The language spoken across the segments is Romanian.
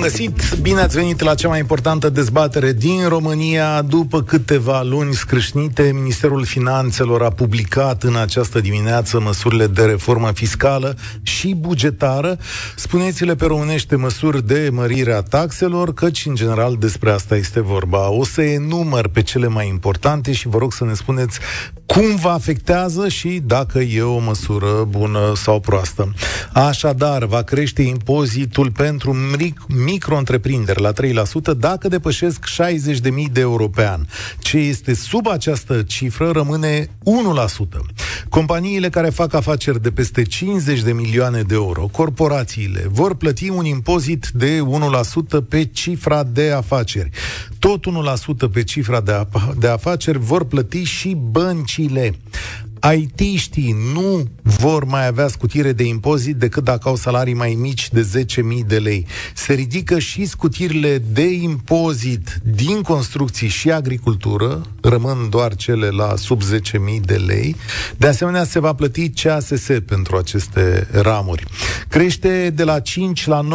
Bun găsit! Bine ați venit la cea mai importantă dezbatere din România. După câteva luni scrâșnite, Ministerul Finanțelor a publicat în această dimineață măsurile de reformă fiscală și bugetară. Spuneți-le pe românește măsuri de mărire a taxelor, căci în general despre asta este vorba. O să enumăr pe cele mai importante și vă rog să ne spuneți cum vă afectează și dacă e o măsură bună sau proastă. Așadar, va crește impozitul pentru micro-întreprinderi la 3% dacă depășesc 60.000 de euro pe an. Ce este sub această cifră rămâne 1%. Companiile care fac afaceri de peste 50 de milioane de euro, corporațiile, vor plăti un impozit de 1% pe cifra de afaceri. Tot 1% pe cifra de, de afaceri vor plăti și băncile. IT-știi nu vor mai avea scutire de impozit decât dacă au salarii mai mici de 10.000 de lei. Se ridică și scutirile de impozit din construcții și agricultură, rămân doar cele la sub 10.000 de lei. De asemenea, se va plăti CASS pentru aceste ramuri. Crește de la 5 la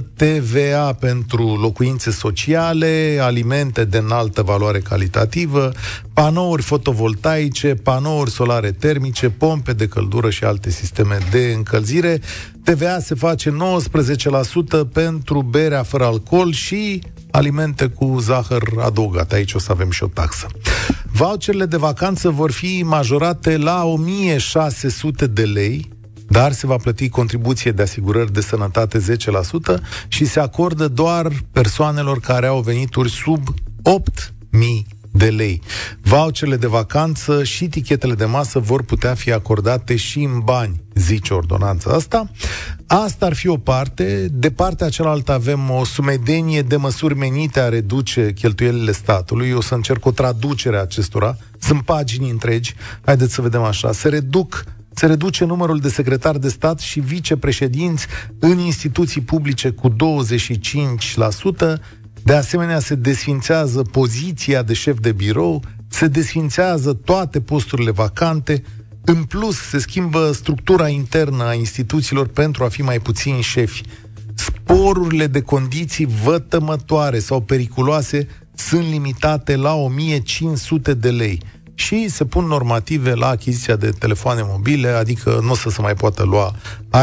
9% TVA pentru locuințe sociale, alimente de înaltă valoare calitativă, panouri fotovoltaice, panouri solare termice, pompe de căldură și alte sisteme de încălzire. TVA se face 19% pentru berea fără alcool și alimente cu zahăr adăugat. Aici o să avem și o taxă. Voucherele de vacanță vor fi majorate la 1600 de lei, dar se va plăti contribuție de asigurări de sănătate 10% și se acordă doar persoanelor care au venituri sub 8000 de lei. Voucherele de vacanță și tichetele de masă vor putea fi acordate și în bani, zice ordonanța asta. Asta ar fi o parte. De partea cealaltă avem o sumedenie de măsuri menite a reduce cheltuielile statului. Eu o să încerc o traducere a acestora. Sunt pagini întregi. Haideți să vedem așa. Se reduc se reduce numărul de secretari de stat și vicepreședinți în instituții publice cu 25%, de asemenea, se desfințează poziția de șef de birou, se desfințează toate posturile vacante, în plus se schimbă structura internă a instituțiilor pentru a fi mai puțini șefi. Sporurile de condiții vătămătoare sau periculoase sunt limitate la 1500 de lei și se pun normative la achiziția de telefoane mobile, adică nu o să se mai poată lua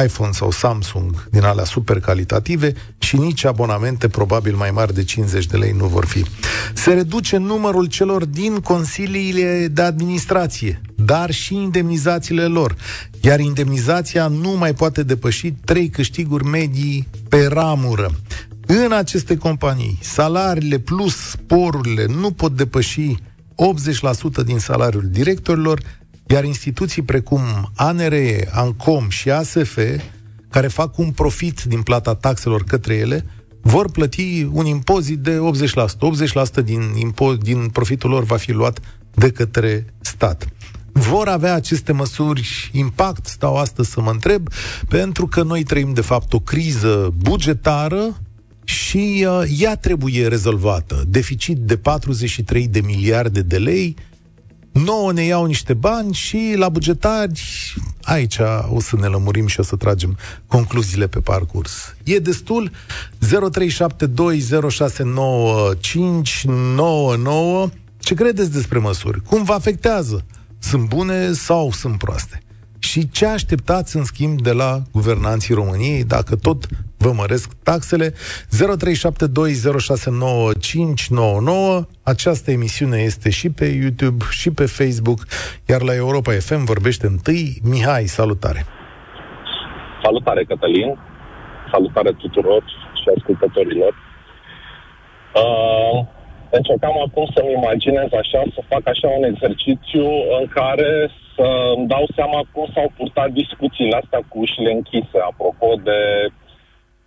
iPhone sau Samsung din alea super calitative și nici abonamente probabil mai mari de 50 de lei nu vor fi. Se reduce numărul celor din consiliile de administrație, dar și indemnizațiile lor, iar indemnizația nu mai poate depăși 3 câștiguri medii pe ramură. În aceste companii, salariile plus sporurile nu pot depăși 80% din salariul directorilor, iar instituții precum ANRE, ANCOM și ASF, care fac un profit din plata taxelor către ele, vor plăti un impozit de 80%. 80% din, impo- din profitul lor va fi luat de către stat. Vor avea aceste măsuri impact, stau astăzi să mă întreb, pentru că noi trăim de fapt o criză bugetară și uh, ea trebuie rezolvată. Deficit de 43 de miliarde de lei, nouă ne iau niște bani și la bugetari, aici o să ne lămurim și o să tragem concluziile pe parcurs. E destul? 0372069599 Ce credeți despre măsuri? Cum vă afectează? Sunt bune sau sunt proaste? Și ce așteptați, în schimb, de la guvernanții României, dacă tot vă măresc taxele. 0372069599. Această emisiune este și pe YouTube și pe Facebook, iar la Europa FM vorbește întâi Mihai. Salutare! Salutare, Cătălin! Salutare tuturor și ascultătorilor! Uh, încercam acum să-mi imaginez așa, să fac așa un exercițiu în care să îmi dau seama cum s-au purtat discuțiile astea cu ușile închise, apropo de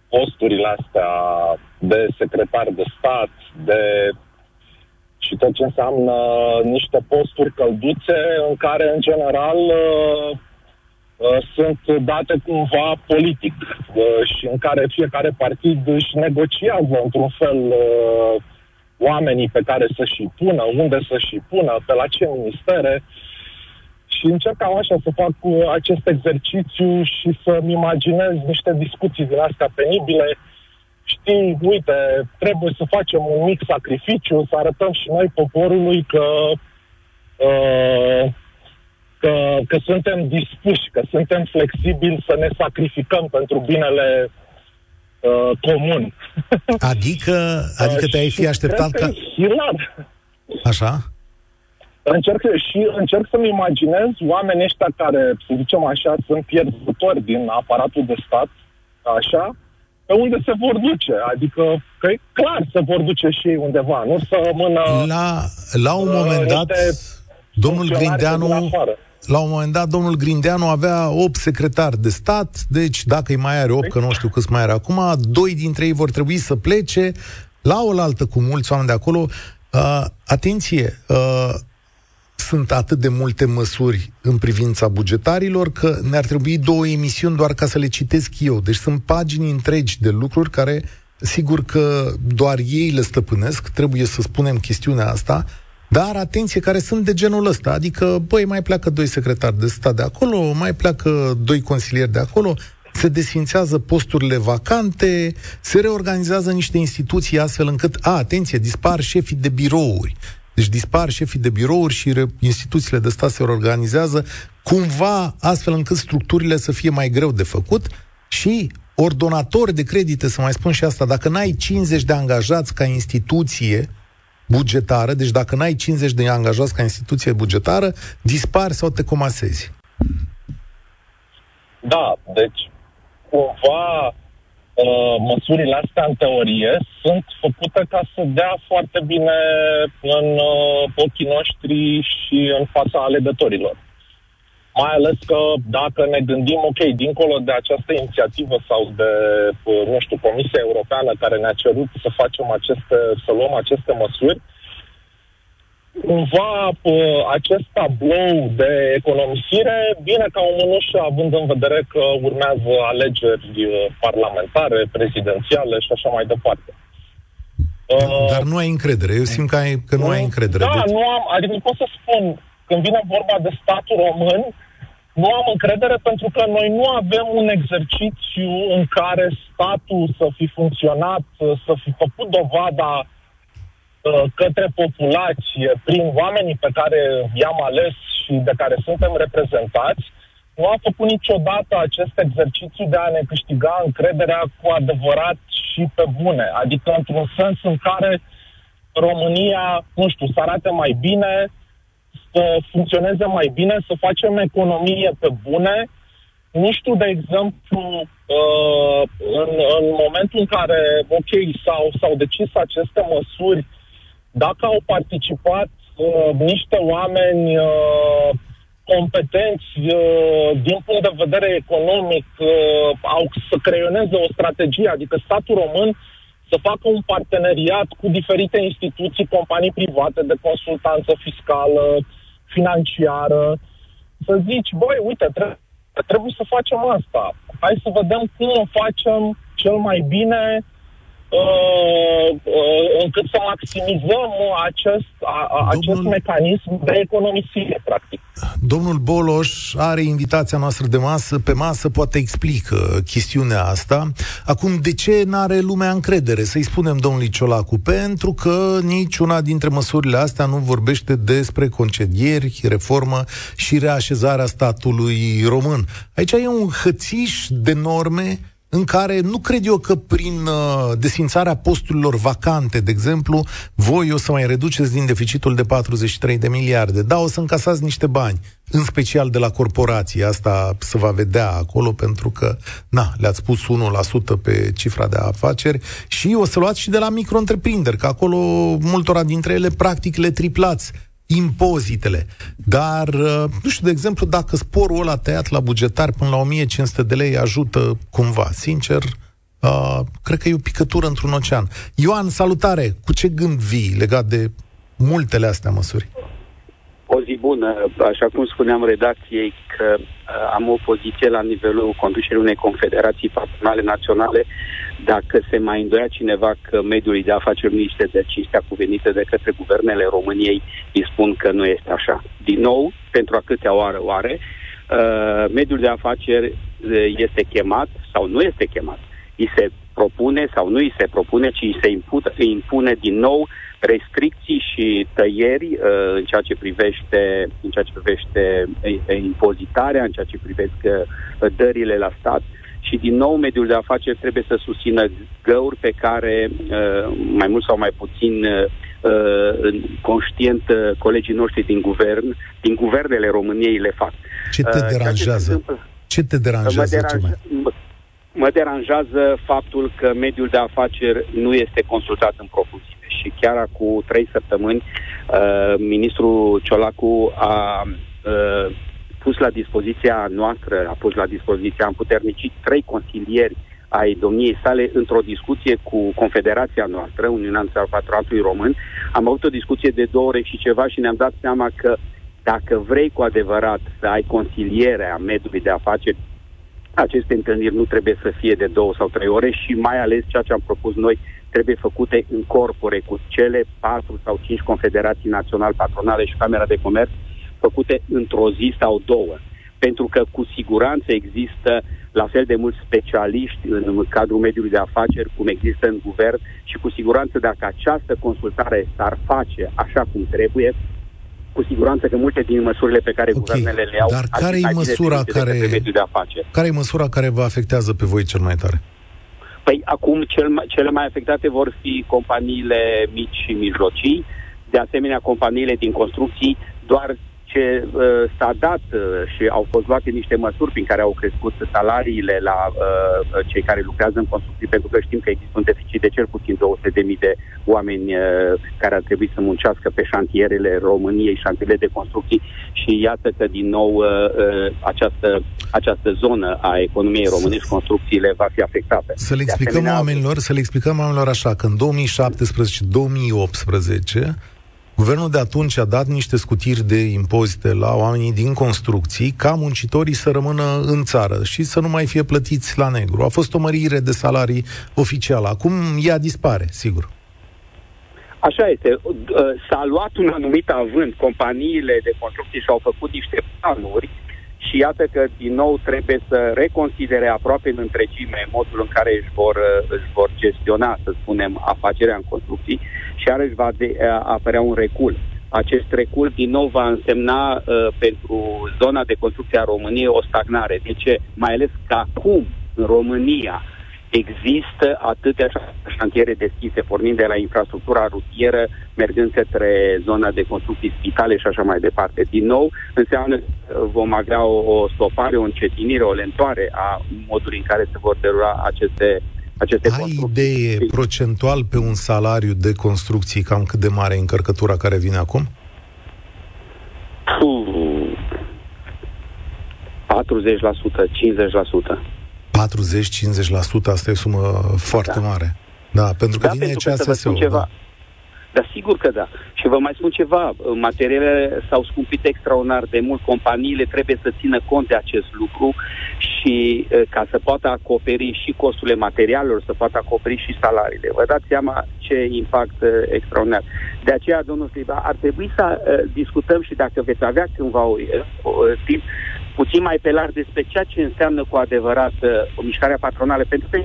posturile astea de secretar de stat, de și tot ce înseamnă niște posturi călduțe în care, în general, uh, uh, sunt date cumva politic uh, și în care fiecare partid își negociază, într-un fel, uh, oamenii pe care să-și pună, unde să-și pună, pe la ce ministere. Și încercam așa să fac cu acest exercițiu și să-mi imaginez niște discuții din astea penibile. Știi, uite, trebuie să facem un mic sacrificiu, să arătăm și noi poporului că uh, că, că suntem dispuși, că suntem flexibili să ne sacrificăm pentru binele uh, comun. Adică, adică te-ai fi așteptat ca... Așa? Încerc, și încerc să-mi imaginez oamenii ăștia care, să zicem așa, sunt pierzători din aparatul de stat, așa, pe unde se vor duce. Adică, că e clar se vor duce și ei undeva, nu să rămână... La, la un moment dat, domnul Grindeanu la un moment dat, domnul Grindeanu avea 8 secretari de stat, deci dacă îi mai are 8, că nu știu câți mai are acum, doi dintre ei vor trebui să plece la oaltă cu mulți oameni de acolo. Uh, atenție, uh, sunt atât de multe măsuri în privința bugetarilor că ne-ar trebui două emisiuni doar ca să le citesc eu. Deci sunt pagini întregi de lucruri care, sigur că doar ei le stăpânesc, trebuie să spunem chestiunea asta, dar atenție, care sunt de genul ăsta, adică, băi, mai pleacă doi secretari de stat de acolo, mai pleacă doi consilieri de acolo, se desfințează posturile vacante, se reorganizează niște instituții astfel încât, a, atenție, dispar șefii de birouri. Deci dispar șefii de birouri și re- instituțiile de stat se reorganizează cumva astfel încât structurile să fie mai greu de făcut și ordonatori de credite, să mai spun și asta, dacă n-ai 50 de angajați ca instituție, bugetară, deci dacă n-ai 50 de angajați ca instituție bugetară, dispari sau te comasezi. Da, deci cumva uh, măsurile astea în teorie sunt făcute ca să dea foarte bine în uh, ochii noștri și în fața alegătorilor. Mai ales că dacă ne gândim, ok, dincolo de această inițiativă sau de, nu știu, Comisia Europeană care ne-a cerut să facem aceste, să luăm aceste măsuri, cumva acest tablou de economisire vine ca o mânușă, având în vedere că urmează alegeri parlamentare, prezidențiale și așa mai departe. Dar nu ai încredere. Eu simt că, ai, că nu, nu ai încredere. Da, deci... nu am. Adică nu pot să spun, când vine vorba de statul român, nu am încredere pentru că noi nu avem un exercițiu în care statul să fi funcționat, să fi făcut dovada uh, către populație prin oamenii pe care i-am ales și de care suntem reprezentați, nu a făcut niciodată acest exercițiu de a ne câștiga încrederea cu adevărat și pe bune. Adică într-un sens în care România, nu știu, să arate mai bine, să funcționeze mai bine, să facem economie pe bune. Nu știu, de exemplu, uh, în, în momentul în care, ok, s-au, s-au decis aceste măsuri, dacă au participat uh, niște oameni uh, competenți uh, din punct de vedere economic, uh, au să creioneze o strategie, adică statul român să facă un parteneriat cu diferite instituții, companii private de consultanță fiscală, financiară, să zici, băi, uite, trebuie, trebuie să facem asta. Hai să vedem cum o facem cel mai bine uh, uh, încât să maximizăm acest, a, a, Domnul... acest mecanism de economisire, practic. Domnul Boloș are invitația noastră de masă, pe masă poate explică chestiunea asta. Acum, de ce nu are lumea încredere? Să-i spunem domnului Ciolacu, pentru că niciuna dintre măsurile astea nu vorbește despre concedieri, reformă și reașezarea statului român. Aici e un hățiș de norme în care nu cred eu că prin uh, desfințarea posturilor vacante, de exemplu, voi o să mai reduceți din deficitul de 43 de miliarde. Da, o să încasați niște bani, în special de la corporații. Asta se va vedea acolo pentru că, na, le-ați pus 1% pe cifra de afaceri și o să luați și de la micro-întreprinderi, că acolo multora dintre ele practic le triplați impozitele. Dar, uh, nu știu, de exemplu, dacă sporul ăla tăiat la bugetar până la 1500 de lei ajută cumva, sincer, uh, cred că e o picătură într-un ocean. Ioan, salutare! Cu ce gând vii legat de multele astea măsuri? O zi bună. Așa cum spuneam redacției că uh, am o poziție la nivelul conducerii unei confederații patronale naționale dacă se mai îndoia cineva că mediul de afaceri nu este de cinstea cuvenită de către guvernele României, îi spun că nu este așa. Din nou, pentru a câtea oară oare, uh, mediul de afaceri uh, este chemat sau nu este chemat. Îi se propune sau nu îi se propune, ci îi se imput, îi impune din nou restricții și tăieri uh, în ceea ce privește în ceea ce privește uh, impozitarea, în ceea ce privește uh, dările la stat și din nou mediul de afaceri trebuie să susțină găuri pe care uh, mai mult sau mai puțin uh, uh, conștient colegii noștri din guvern, din guvernele României le fac. Ce te deranjează? Ce te deranjează? Mă, deranjează, mă, mă deranjează faptul că mediul de afaceri nu este consultat în profunzime și chiar acum trei săptămâni uh, ministrul Ciolacu a uh, pus la dispoziția noastră, a pus la dispoziția, am puternicit trei consilieri ai domniei sale într-o discuție cu Confederația noastră, Uniunea Națională Patronatului Român. Am avut o discuție de două ore și ceva și ne-am dat seama că dacă vrei cu adevărat să ai consiliere a mediului de afaceri, aceste întâlniri nu trebuie să fie de două sau trei ore și mai ales ceea ce am propus noi trebuie făcute în corpore cu cele patru sau cinci confederații naționale patronale și Camera de Comerț făcute într-o zi sau două. Pentru că cu siguranță există la fel de mulți specialiști în cadrul mediului de afaceri cum există în guvern și cu siguranță dacă această consultare s-ar face așa cum trebuie, cu siguranță că multe din măsurile pe care okay. guvernele le au Dar care e măsura care mediul de afaceri. Care e măsura care vă afectează pe voi cel mai tare? Păi acum cel mai, cele mai afectate vor fi companiile mici și mijlocii, de asemenea companiile din construcții, doar ce uh, s-a dat uh, și au fost luate niște măsuri prin care au crescut salariile la uh, cei care lucrează în construcții, pentru că știm că există un deficit de cel puțin 200.000 de oameni uh, care ar trebui să muncească pe șantierele României, șantierele de construcții și iată că din nou uh, uh, această, această zonă a economiei românești, construcțiile, va fi afectată. Să le explicăm asemenea, oamenilor, să le explicăm oamenilor așa, că în 2017-2018 Guvernul de atunci a dat niște scutiri de impozite la oamenii din construcții ca muncitorii să rămână în țară și să nu mai fie plătiți la negru. A fost o mărire de salarii oficială. Acum ea dispare, sigur. Așa este. S-a luat un anumit avânt. Companiile de construcții și-au făcut niște planuri și iată că din nou trebuie să reconsidere aproape în întregime modul în care își vor, își vor gestiona, să spunem, afacerea în construcții și iarăși va de, apărea un recul. Acest recul din nou va însemna uh, pentru zona de construcție a României o stagnare. De ce? Mai ales că acum în România există atâtea șantiere deschise, pornind de la infrastructura rutieră, mergând către zona de construcții spitale și așa mai departe. Din nou, înseamnă că vom avea o, o stopare, o încetinire, o lentoare a modului în care se vor derula aceste aceste Ai construcții. idee procentual pe un salariu de construcții cam cât de mare e încărcătura care vine acum? 40%, 50%. 40-50%, asta e o sumă foarte da. mare. Da, pentru că da, vine CSS-ul. Ceva. Da. Dar sigur că da. Și vă mai spun ceva, materialele s-au scumpit extraordinar de mult, companiile trebuie să țină cont de acest lucru și ca să poată acoperi și costurile materialelor, să poată acoperi și salariile. Vă dați seama ce impact extraordinar. De aceea, domnul Sliba, ar trebui să uh, discutăm și dacă veți avea cândva o, o, o timp, puțin mai pe larg despre ceea ce înseamnă cu adevărat uh, o mișcare patronală, pentru că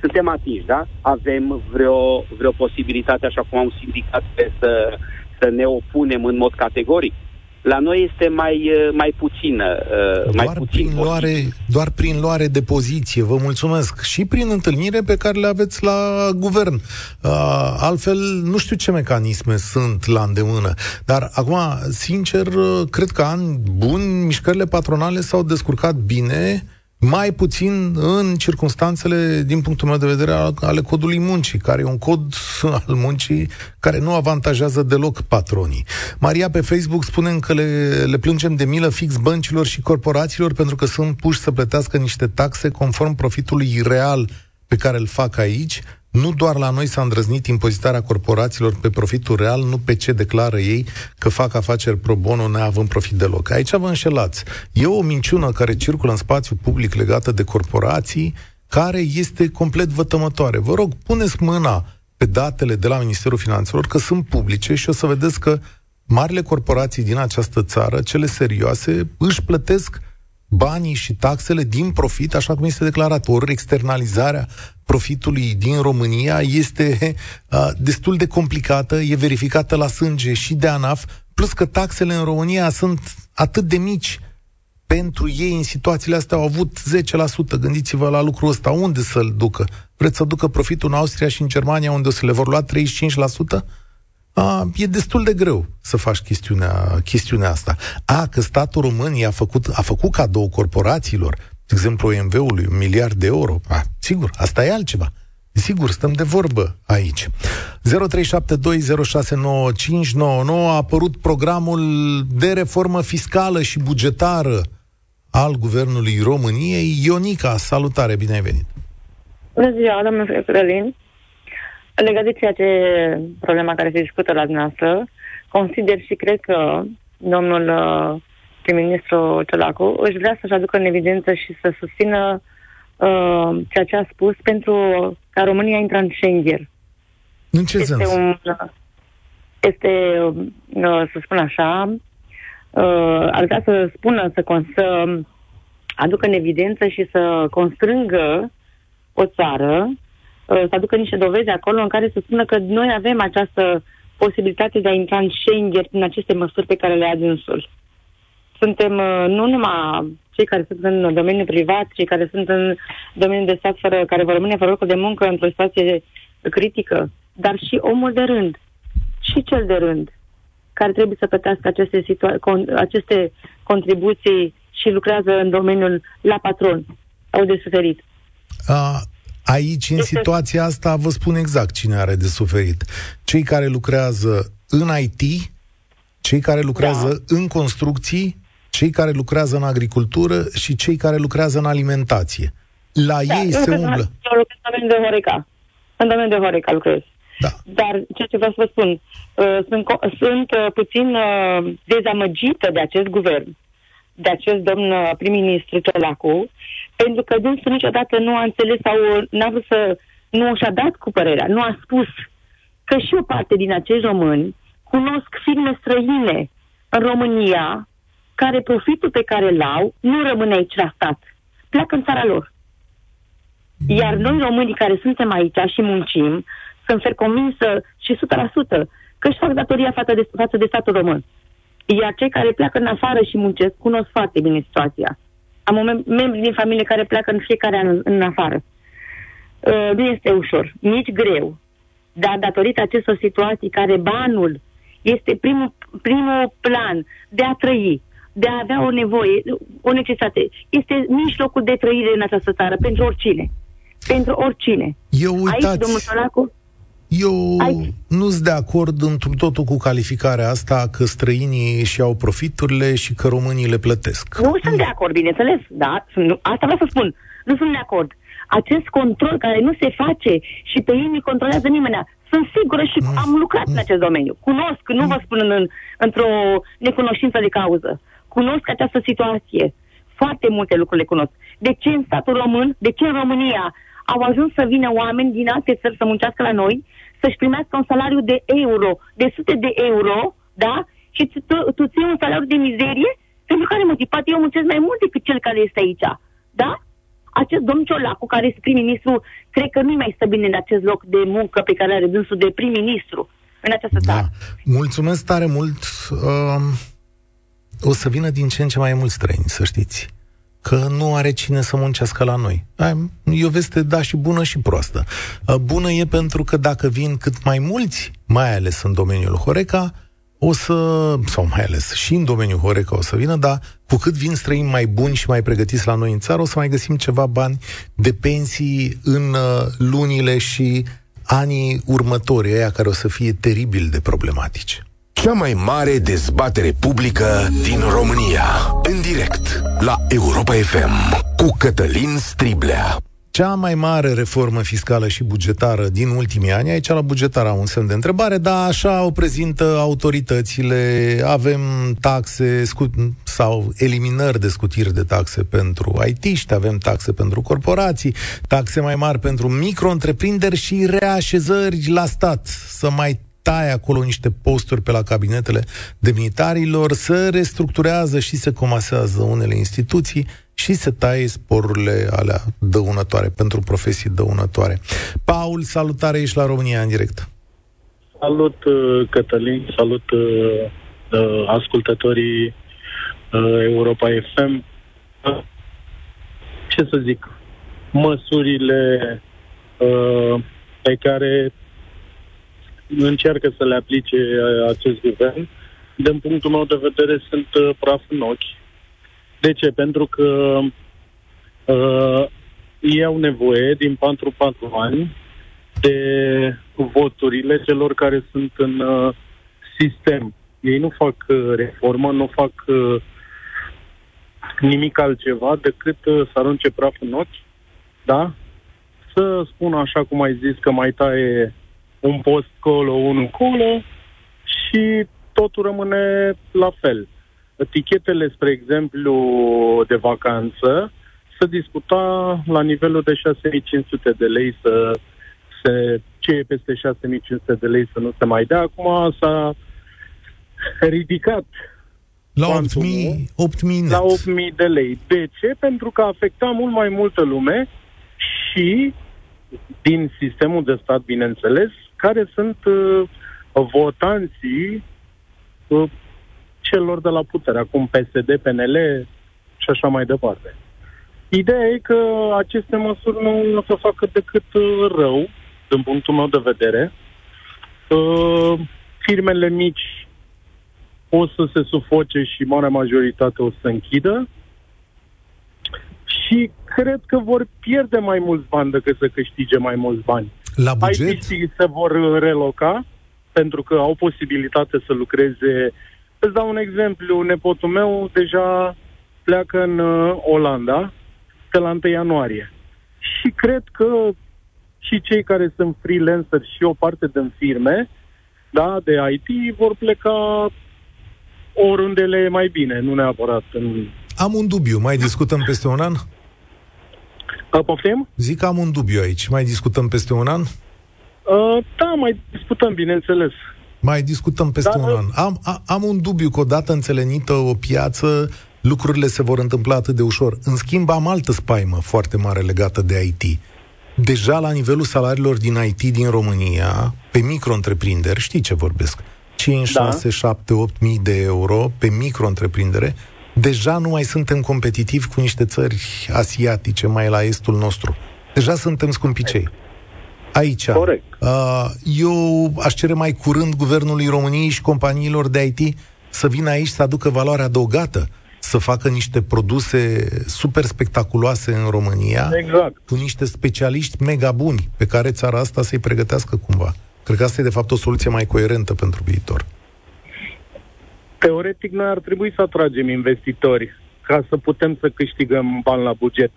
suntem atinși, da? Avem vreo, vreo posibilitate, așa cum am sindicat, să, să ne opunem în mod categoric. La noi este mai, uh, mai puțină. Uh, doar, mai puțin prin luare, doar prin luare de poziție, vă mulțumesc. Și prin întâlnire pe care le aveți la guvern. Uh, altfel, nu știu ce mecanisme sunt la îndemână. Dar acum, sincer, cred că ani buni, mișcările patronale s-au descurcat bine mai puțin în circunstanțele, din punctul meu de vedere, ale codului muncii, care e un cod al muncii care nu avantajează deloc patronii. Maria pe Facebook spune că le, le plângem de milă fix băncilor și corporațiilor pentru că sunt puși să plătească niște taxe conform profitului real pe care îl fac aici, Nu doar la noi s-a îndrăznit impozitarea corporațiilor pe profitul real, nu pe ce declară ei că fac afaceri pro bono neavând profit deloc. Aici vă înșelați. E o minciună care circulă în spațiu public legată de corporații, care este complet vătămătoare. Vă rog, puneți mâna pe datele de la Ministerul Finanțelor, că sunt publice și o să vedeți că marile corporații din această țară, cele serioase, își plătesc banii și taxele din profit, așa cum este declarat. Ori externalizarea profitului din România este uh, destul de complicată, e verificată la sânge și de ANAF, plus că taxele în România sunt atât de mici pentru ei în situațiile astea au avut 10%. Gândiți-vă la lucrul ăsta. Unde să-l ducă? Vreți să ducă profitul în Austria și în Germania, unde o să le vor lua 35%? A, e destul de greu să faci chestiunea, chestiunea asta. A, că statul român a făcut, a făcut cadou corporațiilor, de exemplu OMV-ului, un miliard de euro. A, sigur, asta e altceva. Sigur, stăm de vorbă aici. 0372069599 a apărut programul de reformă fiscală și bugetară al Guvernului României. Ionica, salutare, bine ai venit! Bună ziua, domnule Cătălin! Legat de ceea ce problema care se discută la dumneavoastră, consider și cred că domnul uh, prim-ministru Ciolacu își vrea să-și aducă în evidență și să susțină uh, ceea ce a spus pentru ca România intră în Schengen. În ce este sens? Un, este, uh, să spun așa, uh, ar vrea să spună, să, să aducă în evidență și să constrângă o țară uh, să aducă niște dovezi acolo în care să spună că noi avem această posibilitate de a intra în Schengen prin aceste măsuri pe care le ia dânsul. Suntem uh, nu numai cei care sunt în domeniul privat, cei care sunt în domeniul de stat fără, care vor rămâne fără locul de muncă într-o situație critică, dar și omul de rând, și cel de rând, care trebuie să plătească aceste, situa- con- aceste contribuții și lucrează în domeniul la patron, au de suferit. A, aici, în este... situația asta, vă spun exact cine are de suferit. Cei care lucrează în IT, cei care lucrează da. în construcții, cei care lucrează în agricultură și cei care lucrează în alimentație. La da, ei se umblă. Eu lucrez în domeniul de Horeca. În domeniul de Horeca lucrez. Da. Dar ceea ce vreau să vă spun, uh, sunt, sunt uh, puțin uh, dezamăgită de acest guvern, de acest domn uh, prim-ministru Ciolacu, pentru că dânsul niciodată nu a înțeles sau n-a vrut să, nu și-a dat cu părerea, nu a spus că și o parte din acești români cunosc firme străine în România care profitul pe care îl au nu rămâne aici la stat. Pleacă în țara lor. Iar noi românii care suntem aici și muncim, sunt fer convinsă și 100% că își fac datoria față de, față de statul român. Iar cei care pleacă în afară și muncesc cunosc foarte bine situația. Am mem- membri din familie care pleacă în fiecare an în, în afară. Uh, nu este ușor, nici greu. Dar datorită acestor situații care banul este primul, primul plan de a trăi, de a avea o nevoie, o necesitate. Este mijlocul de trăire în această țară pentru oricine. Pentru oricine. Eu uitați, Aici, domnul Solacu, eu Aici. nu sunt de acord într totul cu calificarea asta că străinii își iau profiturile și că românii le plătesc. Nu sunt de acord, bineînțeles, da, nu, asta vreau să spun. Nu sunt de acord. Acest control care nu se face și pe ei nu controlează nimeni. Sunt sigură și mm. am lucrat mm. în acest domeniu. Cunosc, nu vă spun în, într-o necunoștință de cauză. Cunosc această situație. Foarte multe lucruri le cunosc. De ce în statul român, de ce în România au ajuns să vină oameni din alte țări să muncească la noi, să-și primească un salariu de euro, de sute de euro, da? Și tu, tu ții un salariu de mizerie pentru care motiv? Poate eu muncesc mai mult decât cel care este aici, da? Acest domn Ciolacu, care este prim-ministru, cred că nu mai stă bine în acest loc de muncă pe care are dânsul de prim-ministru în această da. țară. Mulțumesc tare mult. Uh, o să vină din ce în ce mai mulți străini, să știți că nu are cine să muncească la noi. E o veste, da, și bună și proastă. Bună e pentru că dacă vin cât mai mulți, mai ales în domeniul Horeca, o să, sau mai ales și în domeniul Horeca o să vină, dar cu cât vin străini mai buni și mai pregătiți la noi în țară, o să mai găsim ceva bani de pensii în lunile și anii următori, aia care o să fie teribil de problematici. Cea mai mare dezbatere publică din România. În direct la Europa FM cu Cătălin Striblea. cea mai mare reformă fiscală și bugetară din ultimii ani, aici la bugetar un semn de întrebare, dar așa o prezintă autoritățile, avem taxe sau eliminări de scutiri de taxe pentru IT, avem taxe pentru corporații, taxe mai mari pentru micro-întreprinderi și reașezări la stat, să mai taie acolo niște posturi pe la cabinetele demnitarilor, să restructurează și se comasează unele instituții și se taie sporurile alea dăunătoare, pentru profesii dăunătoare. Paul, salutare, ești la România în direct. Salut, uh, Cătălin, salut uh, uh, ascultătorii uh, Europa FM. Ce să zic, măsurile uh, pe care încearcă să le aplice uh, acest guvern, din punctul meu de vedere, sunt uh, praf în ochi. De ce? Pentru că uh, ei au nevoie din 4-4 ani de voturile celor care sunt în uh, sistem. Ei nu fac uh, reformă, nu fac uh, nimic altceva decât uh, să arunce praf în ochi, da? Să spun așa cum ai zis că mai taie un post colo, unul colo și totul rămâne la fel. Tichetele, spre exemplu, de vacanță, să discuta la nivelul de 6500 de lei să se, ce e peste 6500 de lei să nu se mai dea. Acum s-a ridicat la 8000, 8000 La 8000 de lei. De ce? Pentru că afecta mult mai multă lume și din sistemul de stat, bineînțeles, care sunt uh, votanții uh, celor de la putere, acum PSD, PNL și așa mai departe. Ideea e că aceste măsuri nu o să facă decât uh, rău, din punctul meu de vedere. Uh, firmele mici o să se sufoce și marea majoritate o să închidă și cred că vor pierde mai mulți bani decât să câștige mai mulți bani. La buget? ITC se vor reloca pentru că au posibilitate să lucreze. Îți dau un exemplu. Nepotul meu deja pleacă în uh, Olanda pe la 1 ianuarie. Și cred că și cei care sunt freelancer și o parte din firme, da, de IT, vor pleca oriunde le e mai bine, nu neapărat în... Am un dubiu. Mai discutăm peste un an? Poftim? Zic că am un dubiu aici. Mai discutăm peste un an? Uh, da, mai discutăm, bineînțeles. Mai discutăm peste da, un an. Am, a, am un dubiu că odată înțelenită o piață, lucrurile se vor întâmpla atât de ușor. În schimb, am altă spaimă foarte mare legată de IT. Deja la nivelul salariilor din IT din România, pe micro-întreprinderi, știi ce vorbesc? 5, da. 6, 7, 8 mii de euro pe micro-întreprindere, deja nu mai suntem competitivi cu niște țări asiatice mai la estul nostru. Deja suntem scumpicei. Aici. Corect. Uh, eu aș cere mai curând guvernului României și companiilor de IT să vină aici să aducă valoare adăugată, să facă niște produse super spectaculoase în România, exact. cu niște specialiști mega buni pe care țara asta să-i pregătească cumva. Cred că asta e de fapt o soluție mai coerentă pentru viitor. Teoretic, noi ar trebui să atragem investitori ca să putem să câștigăm bani la buget.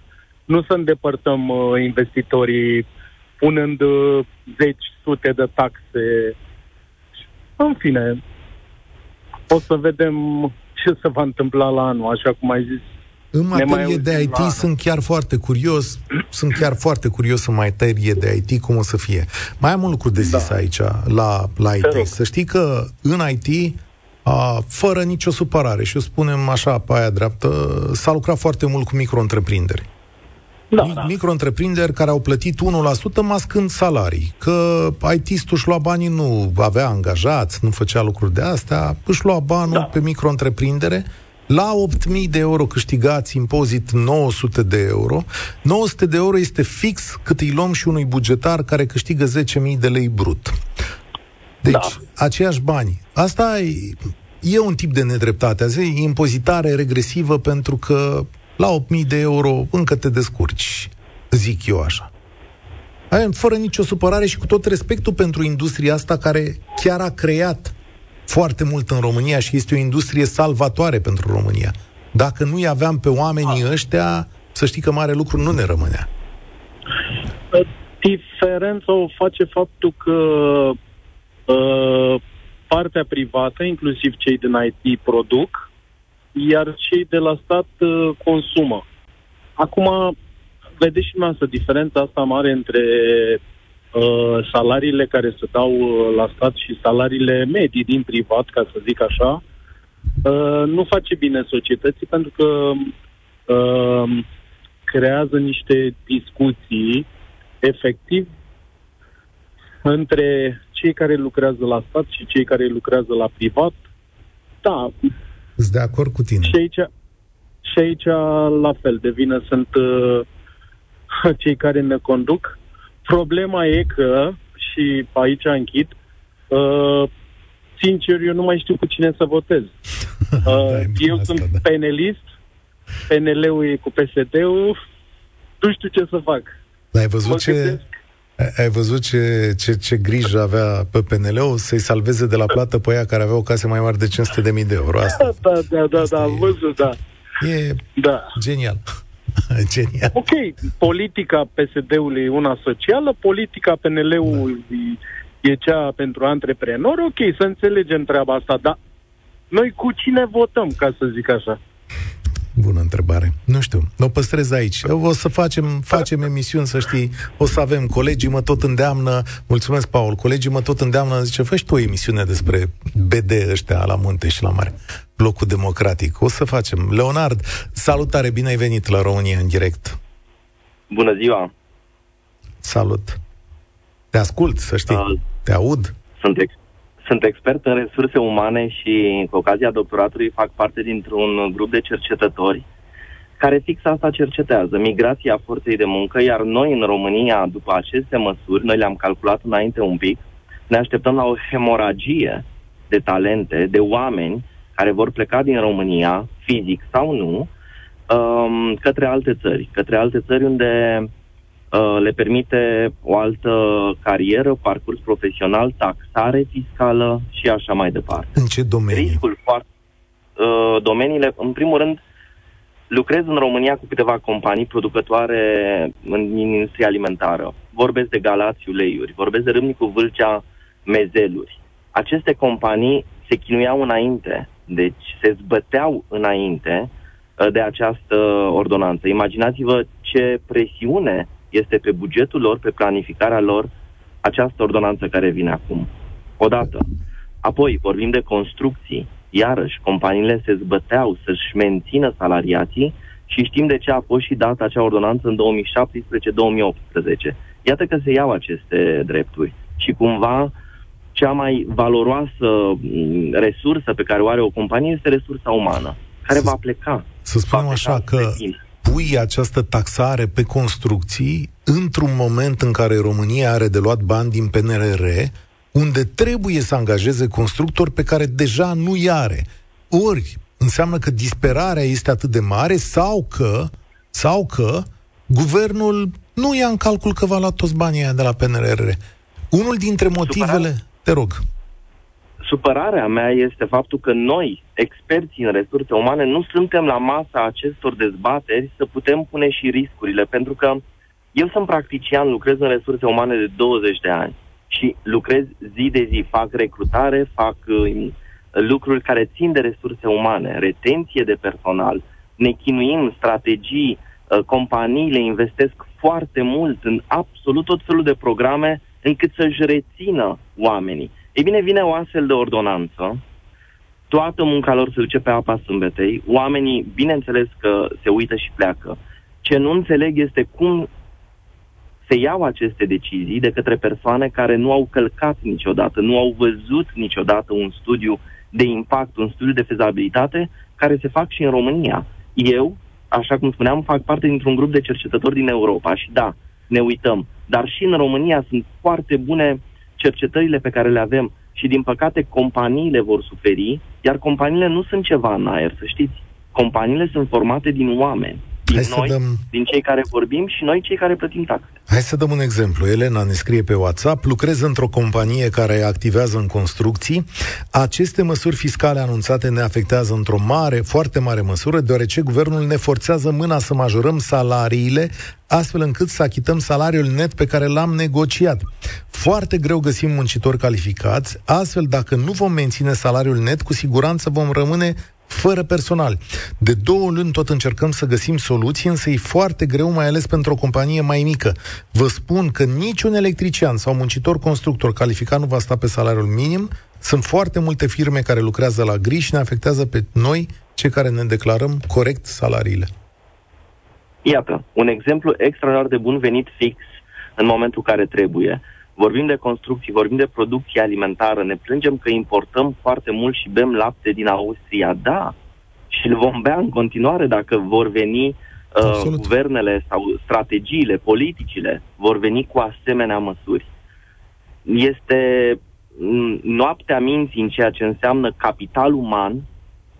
Nu să îndepărtăm uh, investitorii punând uh, zeci, sute de taxe. În fine, o să vedem ce se va întâmpla la anul, așa cum ai zis. În materie de IT sunt chiar foarte curios, sunt chiar foarte curios în materie de IT cum o să fie. Mai am un lucru de zis da. aici, la, la IT. Să știi că în IT a, fără nicio supărare, și o spunem așa pe aia dreaptă, s-a lucrat foarte mult cu micro-întreprinderi. Da, da. Micro-întreprinderi care au plătit 1% mascând salarii. Că IT-istul își lua banii, nu avea angajați, nu făcea lucruri de astea, își lua banul da. pe micro-întreprindere, la 8.000 de euro câștigați impozit 900 de euro. 900 de euro este fix cât îi luăm și unui bugetar care câștigă 10.000 de lei brut. Deci, da. aceiași bani. Asta e, e un tip de nedreptate. Asta e impozitare regresivă pentru că la 8.000 de euro încă te descurci, zic eu așa. Aia, fără nicio supărare și cu tot respectul pentru industria asta care chiar a creat foarte mult în România și este o industrie salvatoare pentru România. Dacă nu-i aveam pe oamenii ăștia, să știi că mare lucru nu ne rămânea. Diferența o face faptul că uh, partea privată, inclusiv cei din IT, produc, iar cei de la stat uh, consumă. Acum, vedeți și dumneavoastră diferența asta mare între uh, salariile care se dau uh, la stat și salariile medii din privat, ca să zic așa, uh, nu face bine societății pentru că uh, creează niște discuții efectiv între cei care lucrează la stat și cei care lucrează la privat. Da. Sunt de acord cu tine. Și aici, și aici la fel, de vină sunt uh, cei care ne conduc. Problema e că, și aici închid, uh, sincer, eu nu mai știu cu cine să votez. Uh, eu sunt da. penelist, PNL-ul e cu PSD-ul, nu știu ce să fac. Ai văzut ce... Ai văzut ce, ce, ce grijă avea pe PNL-ul să-i salveze de la plată pe aia care aveau case mai mari de 500.000 de euro. Asta, da, da, da, da, am văzut, da. E da. genial. genial. Ok, politica PSD-ului e una socială, politica PNL-ului da. e cea pentru antreprenori, ok, să înțelegem treaba asta, dar noi cu cine votăm, ca să zic așa? Bună întrebare. Nu știu, o păstrez aici. O să facem, facem emisiuni, să știi, o să avem, colegii mă tot îndeamnă, mulțumesc, Paul, colegii mă tot îndeamnă, zice, fă și tu o emisiune despre BD ăștia la munte și la mare, blocul democratic. O să facem. Leonard, salutare, bine ai venit la România în direct. Bună ziua! Salut! Te ascult, să știi, uh, te aud. Sunt ex- sunt expert în resurse umane și cu ocazia doctoratului fac parte dintr-un grup de cercetători care fix asta cercetează, migrația forței de muncă, iar noi în România, după aceste măsuri, noi le-am calculat înainte un pic, ne așteptăm la o hemoragie de talente, de oameni care vor pleca din România, fizic sau nu, um, către alte țări, către alte țări unde Uh, le permite o altă carieră, parcurs profesional, taxare fiscală și așa mai departe. În ce domenii? Riscul foarte... Uh, domeniile, în primul rând, lucrez în România cu câteva companii producătoare în industria alimentară. Vorbesc de Galați uleiuri, vorbesc de Râmnicu Vâlcea mezeluri. Aceste companii se chinuiau înainte, deci se zbăteau înainte uh, de această ordonanță. Imaginați-vă ce presiune este pe bugetul lor, pe planificarea lor, această ordonanță care vine acum. Odată. Apoi vorbim de construcții. Iarăși, companiile se zbăteau să-și mențină salariații și știm de ce a fost și dată acea ordonanță în 2017-2018. Iată că se iau aceste drepturi. Și cumva cea mai valoroasă mm, resursă pe care o are o companie este resursa umană, care să, va pleca. Să spunem așa că pui această taxare pe construcții într-un moment în care România are de luat bani din PNRR, unde trebuie să angajeze constructori pe care deja nu i are. Ori înseamnă că disperarea este atât de mare sau că, sau că guvernul nu ia în calcul că va lua toți banii de la PNRR. Unul dintre motivele... Te rog supărarea mea este faptul că noi, experții în resurse umane, nu suntem la masa acestor dezbateri să putem pune și riscurile, pentru că eu sunt practician, lucrez în resurse umane de 20 de ani și lucrez zi de zi, fac recrutare, fac uh, lucruri care țin de resurse umane, retenție de personal, ne chinuim strategii, uh, companiile investesc foarte mult în absolut tot felul de programe încât să-și rețină oamenii. Ei bine, vine o astfel de ordonanță, toată munca lor se duce pe apa sâmbetei, oamenii, bineînțeles că se uită și pleacă. Ce nu înțeleg este cum se iau aceste decizii de către persoane care nu au călcat niciodată, nu au văzut niciodată un studiu de impact, un studiu de fezabilitate, care se fac și în România. Eu, așa cum spuneam, fac parte dintr-un grup de cercetători din Europa și da, ne uităm. Dar și în România sunt foarte bune cercetările pe care le avem și, din păcate, companiile vor suferi, iar companiile nu sunt ceva în aer, să știți. Companiile sunt formate din oameni. Din Hai noi, dăm... din cei care vorbim și noi cei care plătim taxe. Hai să dăm un exemplu. Elena ne scrie pe WhatsApp, lucrez într-o companie care activează în construcții. Aceste măsuri fiscale anunțate ne afectează într-o mare, foarte mare măsură, deoarece guvernul ne forțează mâna să majorăm salariile astfel încât să achităm salariul net pe care l-am negociat. Foarte greu găsim muncitori calificați, astfel dacă nu vom menține salariul net, cu siguranță vom rămâne fără personal. De două luni tot încercăm să găsim soluții, însă e foarte greu, mai ales pentru o companie mai mică. Vă spun că niciun electrician sau muncitor constructor calificat nu va sta pe salariul minim. Sunt foarte multe firme care lucrează la gri și ne afectează pe noi, cei care ne declarăm corect salariile. Iată, un exemplu extraordinar de bun venit fix în momentul care trebuie. Vorbim de construcții, vorbim de producție alimentară, ne plângem că importăm foarte mult și bem lapte din Austria. Da, și îl vom bea în continuare dacă vor veni uh, guvernele sau strategiile, politicile, vor veni cu asemenea măsuri. Este noaptea minții în ceea ce înseamnă capital uman,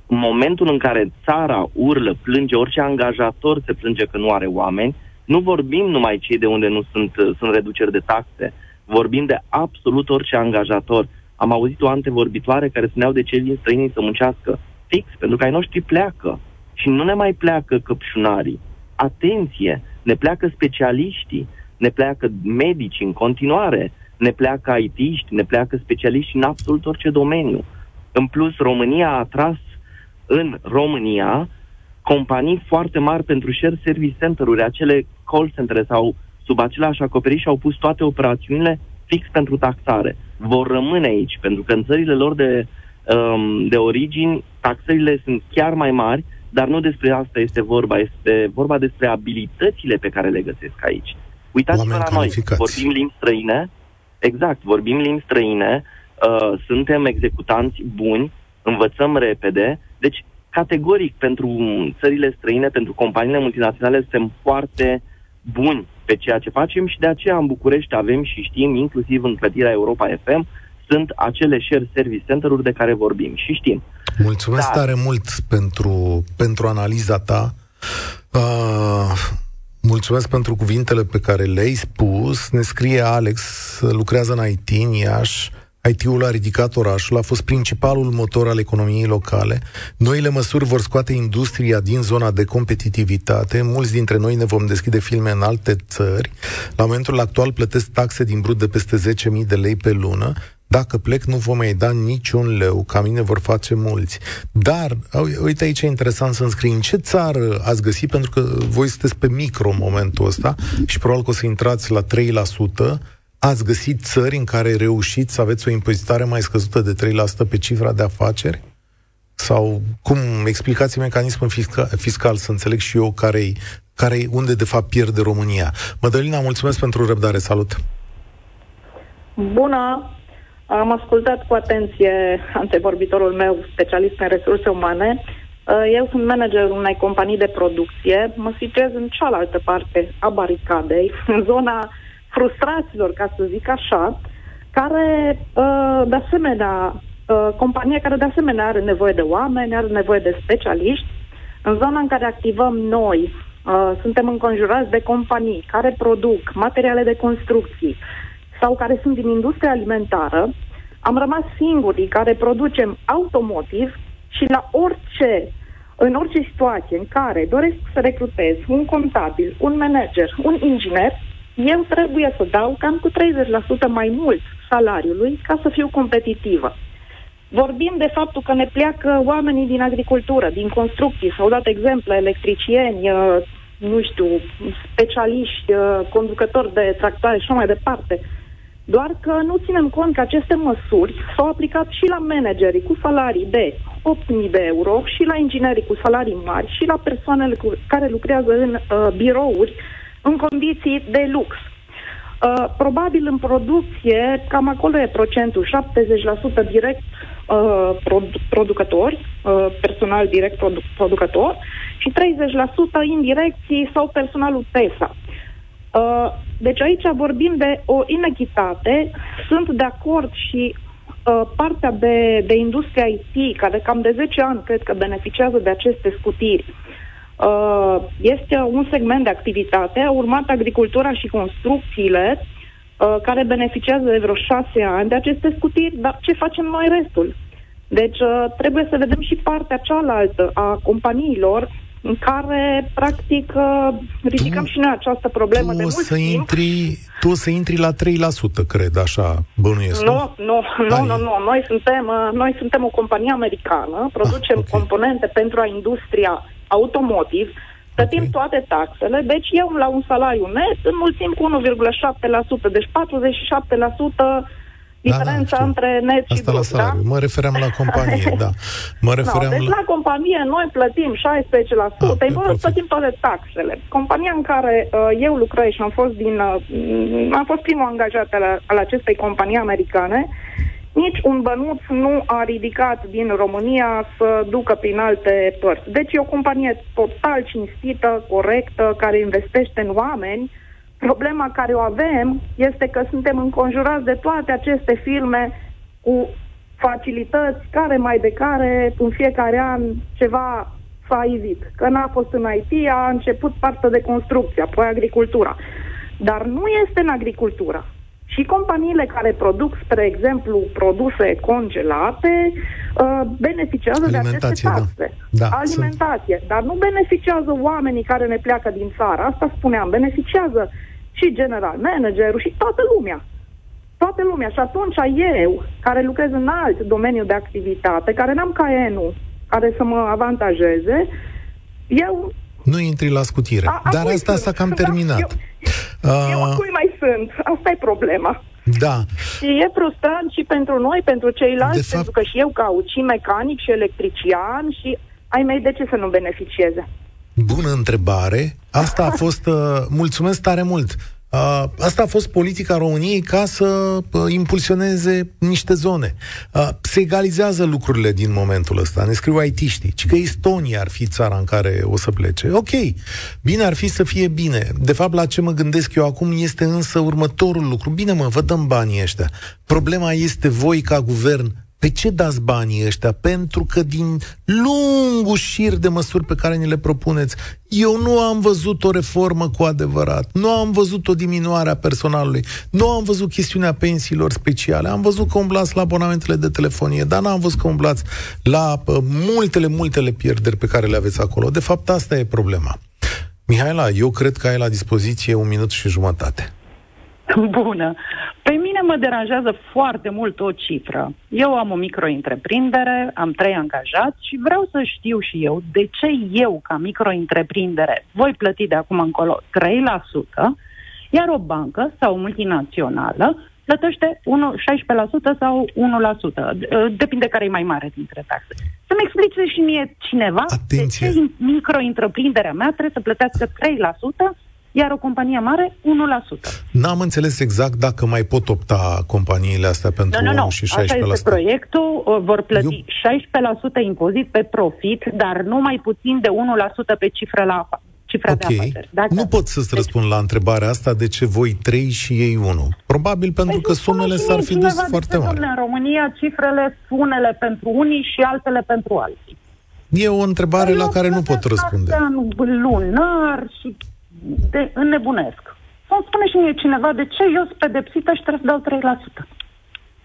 în momentul în care țara urlă, plânge, orice angajator se plânge că nu are oameni, nu vorbim numai cei de unde nu sunt, sunt reduceri de taxe, vorbim de absolut orice angajator. Am auzit o antevorbitoare care spuneau de ce vin străinii să muncească. Fix, pentru că ai noștri pleacă. Și nu ne mai pleacă căpșunarii. Atenție! Ne pleacă specialiștii, ne pleacă medici în continuare, ne pleacă IT-ști, ne pleacă specialiști în absolut orice domeniu. În plus, România a atras în România companii foarte mari pentru share service center-uri, acele call center sau sub același acoperiș au pus toate operațiunile fix pentru taxare. Vor rămâne aici, pentru că în țările lor de, um, de origini taxările sunt chiar mai mari, dar nu despre asta este vorba, este vorba despre abilitățile pe care le găsesc aici. Uitați-vă la noi, vorbim limbi străine, exact, vorbim limbi străine, uh, suntem executanți buni, învățăm repede, deci categoric pentru țările străine, pentru companiile multinaționale suntem foarte buni pe ceea ce facem și de aceea în București avem și știm, inclusiv în clădirea Europa FM, sunt acele share service center-uri de care vorbim și știm. Mulțumesc Dar... tare mult pentru, pentru analiza ta. Uh, mulțumesc pentru cuvintele pe care le-ai spus. Ne scrie Alex, lucrează în IT în Iași. IT-ul a ridicat orașul, a fost principalul motor al economiei locale. Noile măsuri vor scoate industria din zona de competitivitate. Mulți dintre noi ne vom deschide filme în alte țări. La momentul actual plătesc taxe din brut de peste 10.000 de lei pe lună. Dacă plec, nu vom mai da niciun leu, ca mine vor face mulți. Dar, uite aici e interesant să înscrii în ce țară ați găsit, pentru că voi sunteți pe micro în momentul ăsta și probabil că o să intrați la 3%, Ați găsit țări în care reușiți să aveți o impozitare mai scăzută de 3% pe cifra de afaceri? Sau cum explicați mecanismul fiscal, fiscal să înțeleg și eu care care unde de fapt pierde România. Mădălina, mulțumesc pentru răbdare. Salut! Bună! Am ascultat cu atenție antevorbitorul meu, specialist în resurse umane. Eu sunt manager unei companii de producție. Mă situez în cealaltă parte a baricadei, în zona frustraților, ca să zic așa, care, uh, de asemenea, uh, compania care de asemenea are nevoie de oameni, are nevoie de specialiști. În zona în care activăm noi, uh, suntem înconjurați de companii care produc materiale de construcții sau care sunt din industria alimentară. Am rămas singurii care producem automotiv și la orice în orice situație în care doresc să recrutez un contabil, un manager, un inginer, eu trebuie să dau cam cu 30% mai mult salariului ca să fiu competitivă. Vorbim de faptul că ne pleacă oamenii din agricultură, din construcții, s-au dat exemple, electricieni, uh, nu știu, specialiști, uh, conducători de tractoare și așa mai departe. Doar că nu ținem cont că aceste măsuri s-au aplicat și la managerii cu salarii de 8.000 de euro și la inginerii cu salarii mari și la persoanele cu, care lucrează în uh, birouri în condiții de lux. Uh, probabil în producție, cam acolo e procentul, 70% direct uh, produ- producători, uh, personal direct produ- producător și 30% indirecții sau personalul TESA. Uh, deci aici vorbim de o inechitate. Sunt de acord și uh, partea de, de industria IT, care cam de 10 ani cred că beneficiază de aceste scutiri, Uh, este un segment de activitate, urmat agricultura și construcțiile, uh, care beneficiază de vreo șase ani de aceste scutiri, dar ce facem noi restul? Deci uh, trebuie să vedem și partea cealaltă a companiilor în care, practic, uh, ridicăm tu, și noi această problemă de mult să timp. Intri, tu o să intri la 3%, cred, așa, bănuiesc, nu? Nu, nu, nu, nu. Noi suntem, uh, noi suntem o companie americană, producem Ah, ok. componente pentru a industria automotive, plătim Ok. toate taxele, deci eu la un salariu net înmulțim cu 1,7%, deci 47% diferența știu. între net și Asta la brut, da? salariu. Mă refeream la companie, da. Mă No, refeream deci la... la companie noi plătim 16%, Ah, ah, pe important profit. plătim toate taxele. Compania în care uh, eu lucrez și am fost din uh, m, am fost primul angajat al, al acestei companii americane, nici un bănuț nu a ridicat din România să ducă prin alte părți. Deci e o companie total cinstită, corectă, care investește în oameni. Problema care o avem este că suntem înconjurați de toate aceste firme cu facilități care mai de care în fiecare an ceva s-a ivit. Că n-a fost în IT, a început partea de construcție, apoi agricultura. Dar nu este în agricultură. Și companiile care produc, spre exemplu, produse congelate, uh, beneficiază de aceste Alimentație, da. taxe. Da, Alimentație. Dar nu beneficiază oamenii care ne pleacă din țară. Asta spuneam. Beneficiază și general managerul și toată lumea. Toată lumea. Și atunci eu, care lucrez în alt domeniu de activitate, care n-am caenul care să mă avantajeze, eu... Nu intri la scutire. A, a Dar cui asta sunt? s-a cam Da, terminat. Eu, eu a Uh, cui mai sunt? Asta e problema. da. Și e frustrant și pentru noi, pentru ceilalți, De fapt- pentru că și eu caut și mecanic și electrician și ai mei de ce să nu beneficieze? Bună întrebare. Asta a fost... Uh, mulțumesc tare mult. Uh, asta a fost politica României ca să uh, impulsioneze niște zone. Uh, se egalizează lucrurile din momentul ăsta. Ne scriu IT-știi. Ci că Estonia ar fi țara în care o să plece. Ok, bine ar fi să fie bine. De fapt, la ce mă gândesc eu acum este însă următorul lucru. Bine mă, vă dăm banii ăștia. Problema este voi ca guvern pe ce dați banii ăștia? Pentru că din lungul șir de măsuri pe care ni le propuneți, eu nu am văzut o reformă cu adevărat, nu am văzut o diminuare a personalului, nu am văzut chestiunea pensiilor speciale, am văzut că umblați la abonamentele de telefonie, dar n-am văzut că umblați la uh, multele, multele pierderi pe care le aveți acolo. De fapt, asta e problema. Mihaela, eu cred că ai la dispoziție un minut și jumătate. Bună. Pe mine mă deranjează foarte mult o cifră. Eu am o micro-întreprindere, am trei angajați și vreau să știu și eu de ce eu, ca micro-întreprindere, voi plăti de acum încolo 3%, iar o bancă sau o multinațională plătește 1, 16% sau 1%. Depinde care e mai mare dintre taxe. Să-mi explice și mie cineva Atenție. de ce micro-întreprinderea mea trebuie să plătească 3%, iar o companie mare 1%. N-am înțeles exact dacă mai pot opta companiile astea pentru Nu, nu, 1 nu. și Asta 16%. este proiectul. uh, Vor plăti Eu- 16% impozit pe profit, dar nu mai puțin de 1% pe cifră la afa- cifra de Ok. afaceri. Dacă... Nu pot să-ți Deci- răspund la întrebarea asta de ce voi 3 și ei 1. Probabil pentru că Păi spune sumele și s-ar mie fi cineva dus de foarte ce, mari. domnule, În România cifrele sunt unele pentru unii și altele pentru alții. E o întrebare Eu la care nu pot plătesc răspunde. astea în lunar și de înnebunesc. Să-mi spune și mie cineva de ce eu sunt pedepsită și trebuie să dau 3%.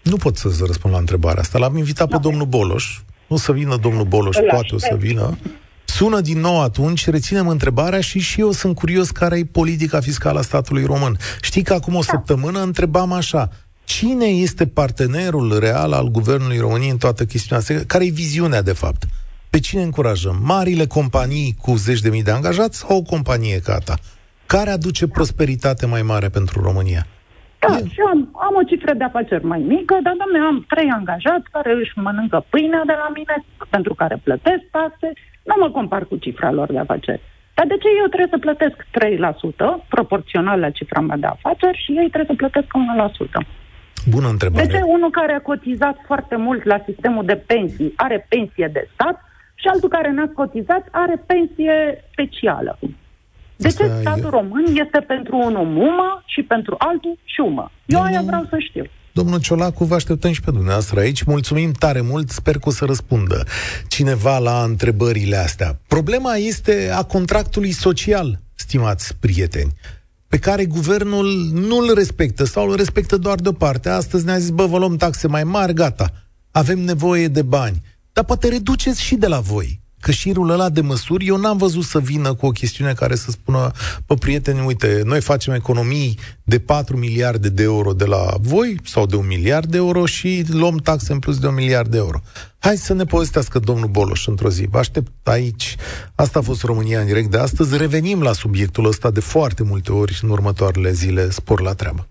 Nu pot să-ți răspund la întrebarea asta. L-am invitat pe domnul Boloș. O să vină domnul Boloș, Îl poate o să aștept. vină. Sună din nou atunci, reținem întrebarea și și eu sunt curios care e politica fiscală a statului român. Știi că acum o săptămână întrebam așa, cine este partenerul real al guvernului României în toată chestiunea asta? Care e viziunea, de fapt? Pe cine încurajăm? Marile companii cu zeci de mii de angajați sau o companie ca ta? Care aduce prosperitate mai mare pentru România? Da, E- și eu am, am o cifră de afaceri mai mică, dar, domnule, am trei angajați care își mănâncă pâinea de la mine, pentru care plătesc taxe. Nu mă compar cu cifra lor de afaceri. Dar de ce eu trebuie să plătesc 3% proporțional la cifra mea de afaceri și ei trebuie să plătesc 1%? Bună întrebare. De ce unul care a cotizat foarte mult la sistemul de pensii are pensie de stat și altul care n-a cotizat are pensie specială? De Asta ce statul e- român este pentru unul mumă și pentru altul șumă? Eu Nu, aia nu. vreau să știu. Domnul Ciolacu, vă așteptăm și pe dumneavoastră aici. Mulțumim tare mult, sper că o să răspundă cineva la întrebările astea. Problema este a contractului social, stimați prieteni pe care guvernul nu îl respectă sau îl respectă doar deoparte. Astăzi ne-a zis, bă, vă luăm taxe mai mari, gata, avem nevoie de bani. Dar poate reduceți și de la voi că șirul ăla de măsuri, eu n-am văzut să vină cu o chestiune care să spună, pe prieteni, uite, noi facem economii de 4 miliarde de euro de la voi sau de un miliard de euro și luăm taxe în plus de un miliard de euro. Hai să ne povestească domnul Boloș într-o zi. Vă aștept aici. Asta a fost România în direct de astăzi. Revenim la subiectul ăsta de foarte multe ori în următoarele zile. Spor la treabă.